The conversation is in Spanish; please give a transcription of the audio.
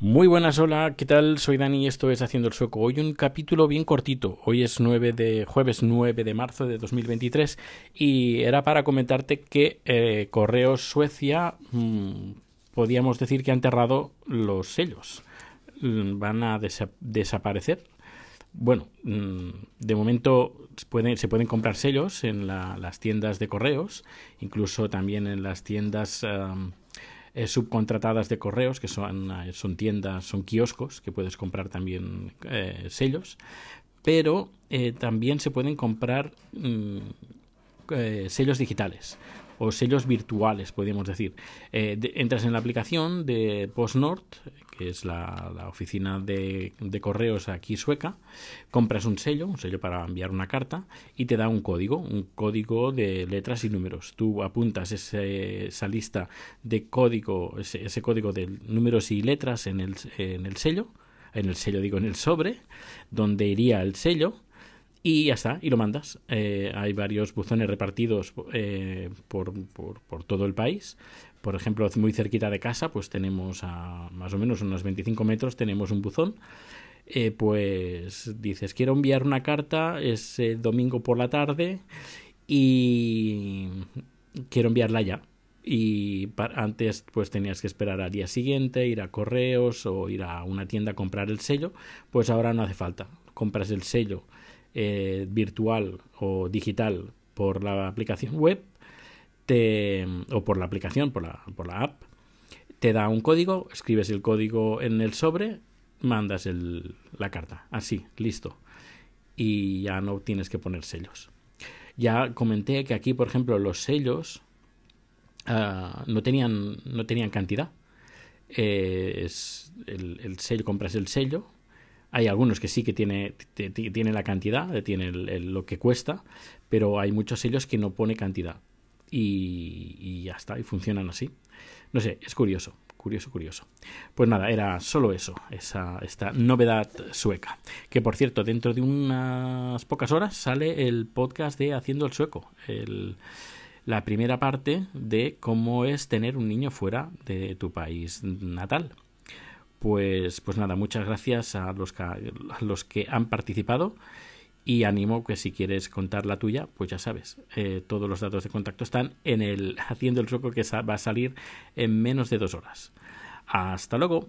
Muy buenas, hola, ¿qué tal? Soy Dani y esto es Haciendo el Sueco. Hoy un capítulo bien cortito. Hoy es 9 de jueves 9 de marzo de 2023 y era para comentarte que eh, Correos Suecia mmm, podíamos decir que ha enterrado los sellos. Mm, van a desa desaparecer. Bueno, mmm, de momento se pueden, comprar sellos en la, las tiendas de correos, incluso también en las tiendas eh, subcontratadas de correos, que son, eh, son tiendas, son kioscos, que puedes comprar también eh, sellos, pero eh, también se pueden comprar mmm, sellos digitales o sellos virtuales, podríamos decir. Eh, entras en la aplicación de PostNord, que es la, oficina de, de, correos aquí sueca, compras un sello, un sello para enviar una carta, y te da un código, un código de letras y números. Tú apuntas ese, esa lista de código, ese, ese, código de números y letras en el, en el sello, en el sello digo, en el sobre, donde iría el sello, y ya está, y lo mandas. Eh, hay varios buzones repartidos eh, por, por, todo el país. Por ejemplo, muy cerquita de casa, pues tenemos a más o menos unos 25 metros, tenemos un buzón. Eh, pues dices, quiero enviar una carta, es domingo por la tarde y quiero enviarla ya. Y antes pues tenías que esperar al día siguiente, ir a correos o ir a una tienda a comprar el sello, pues ahora no hace falta. Compras el sello eh, virtual o digital por la aplicación web te, o por la aplicación, por la, por la app, te da un código, escribes el código en el sobre, mandas el, la carta. Así, listo. Y ya no tienes que poner sellos. Ya comenté que aquí, por ejemplo, los sellos uh, no, tenían, no tenían cantidad. Eh, es el, el sello, compras el sello, hay algunos que sí que tiene, tiene la cantidad, tiene el, el, lo que cuesta, pero hay muchos sellos que no pone cantidad. Y, y, ya está, y funcionan así. No sé, es curioso, curioso, curioso. Pues nada, era solo eso, esa, esta novedad sueca. Que por cierto, dentro de unas pocas horas sale el podcast de Haciendo el Sueco. El, la primera parte de cómo es tener un niño fuera de tu país natal pues, pues nada, muchas gracias a los, que, a los que han participado y animo que si quieres contar la tuya, pues ya sabes, eh, todos los datos de contacto están en el haciendo el sueco que va a salir en menos de dos horas. Hasta luego.